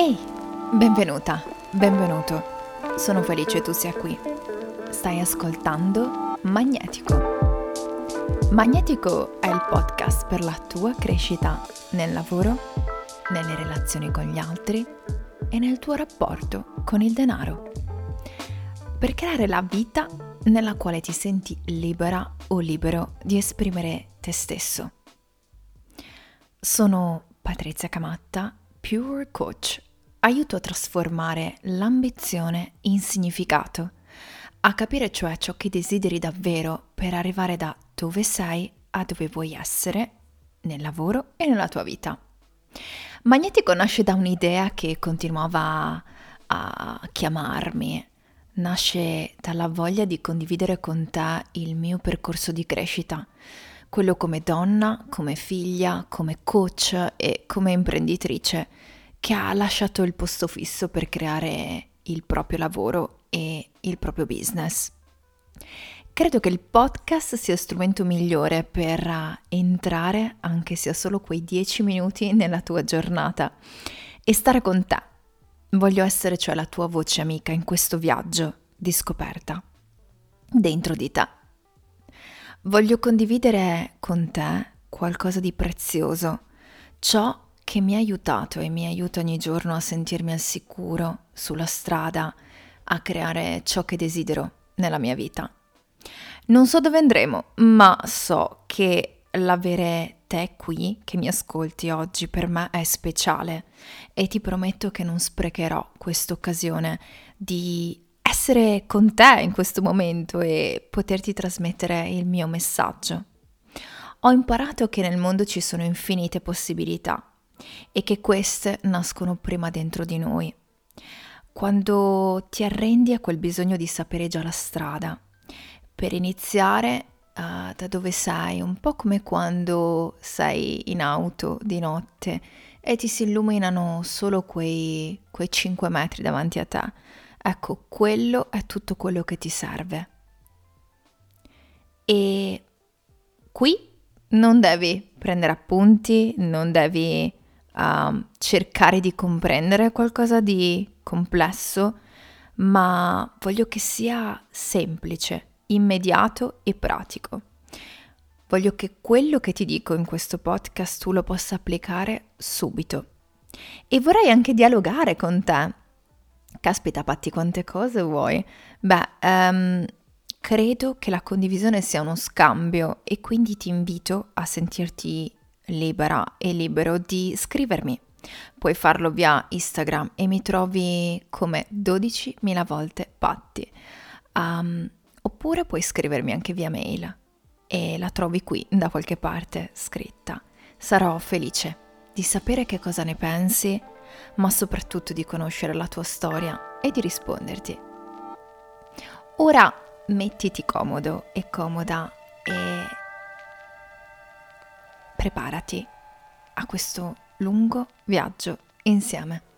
Ehi, benvenuta, benvenuto. Sono felice tu sia qui. Stai ascoltando Magnetico. Magnetico è il podcast per la tua crescita nel lavoro, nelle relazioni con gli altri e nel tuo rapporto con il denaro. Per creare la vita nella quale ti senti libera o libero di esprimere te stesso. Sono Patrizia Camatta, Pure Coach. Aiuto a trasformare l'ambizione in significato, a capire cioè ciò che desideri davvero per arrivare da dove sei a dove vuoi essere nel lavoro e nella tua vita. Magnetico nasce da un'idea che continuava a chiamarmi, nasce dalla voglia di condividere con te il mio percorso di crescita, quello come donna, come figlia, come coach e come imprenditrice che ha lasciato il posto fisso per creare il proprio lavoro e il proprio business. Credo che il podcast sia lo strumento migliore per entrare, anche sia solo quei dieci minuti, nella tua giornata e stare con te. Voglio essere cioè la tua voce amica in questo viaggio di scoperta dentro di te. Voglio condividere con te qualcosa di prezioso, ciò che mi ha aiutato e mi aiuta ogni giorno a sentirmi al sicuro sulla strada, a creare ciò che desidero nella mia vita. Non so dove andremo, ma so che l'avere te qui che mi ascolti oggi per me è speciale e ti prometto che non sprecherò questa occasione di essere con te in questo momento e poterti trasmettere il mio messaggio. Ho imparato che nel mondo ci sono infinite possibilità e che queste nascono prima dentro di noi. Quando ti arrendi a quel bisogno di sapere già la strada, per iniziare uh, da dove sei, un po' come quando sei in auto di notte e ti si illuminano solo quei, quei 5 metri davanti a te Ecco, quello è tutto quello che ti serve. E qui non devi prendere appunti, non devi uh, cercare di comprendere qualcosa di complesso, ma voglio che sia semplice, immediato e pratico. Voglio che quello che ti dico in questo podcast tu lo possa applicare subito. E vorrei anche dialogare con te Caspita, Patti, quante cose vuoi? Beh, um, credo che la condivisione sia uno scambio e quindi ti invito a sentirti libera e libero di scrivermi. Puoi farlo via Instagram e mi trovi come 12.000 volte Patti. Um, oppure puoi scrivermi anche via mail e la trovi qui da qualche parte scritta. Sarò felice di sapere che cosa ne pensi ma soprattutto di conoscere la tua storia e di risponderti. Ora mettiti comodo e comoda e preparati a questo lungo viaggio insieme.